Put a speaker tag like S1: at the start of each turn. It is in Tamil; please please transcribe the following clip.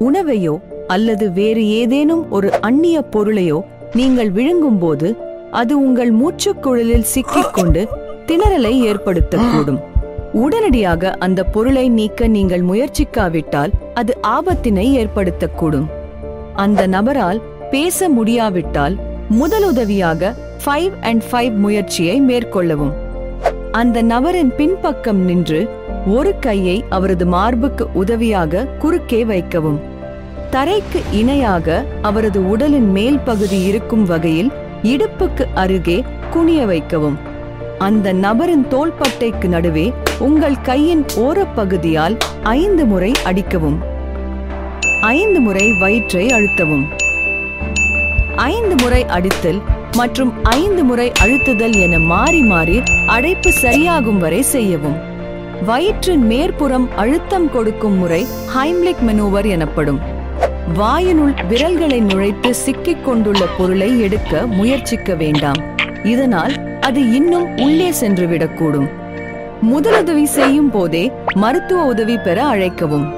S1: உணவையோ அல்லது வேறு ஏதேனும் ஒரு அந்நிய பொருளையோ நீங்கள் விழுங்கும்போது அது உங்கள் மூச்சுக்குழலில் சிக்கிக்கொண்டு திணறலை ஏற்படுத்தக்கூடும். உடனடியாக அந்த பொருளை நீக்க நீங்கள் முயற்சிக்காவிட்டால் அது ஆபத்தினை ஏற்படுத்தக்கூடும். அந்த நபரால் பேச முடியாவிட்டால் முதலுதவியாக ஃபைவ் அண்ட் ஃபைவ் முயற்சியை மேற்கொள்ளவும். அந்த நபரின் பின்பக்கம் நின்று ஒரு கையை அவரது மார்புக்கு உதவியாக குறுக்கே வைக்கவும். தரைக்கு இணையாக அவரது உடலின் மேல் பகுதி இருக்கும் வகையில் இடுப்புக்கு அருகே குனிய வைக்கவும். அந்த நபரின் தோள்பட்டைக்கு நடுவே உங்கள் கையின் ஓரப்பகுதியால் ஐந்து முறை அடிக்கவும். ஐந்து முறை வயிற்றை அழுத்தவும். ஐந்து முறை அடித்தல் மற்றும் ஐந்து முறை அழுத்துதல் என மாறி மாறி அடைப்பு சரியாகும் வரை செய்யவும். வயிற்றின் மேற்புறம் அழுத்தம் கொடுக்கும் முறை ஹைம்லிக் மெனூவர் எனப்படும். வாயினுள் விரல்களை நுழைத்து சிக்கிக் கொண்டுள்ள பொருளை எடுக்க முயற்சிக்க வேண்டாம். இதனால் அது இன்னும் உள்ளே சென்று விடக்கூடும் முதலுதவி செய்யும் போதே மருத்துவ உதவி பெற அழைக்கவும்.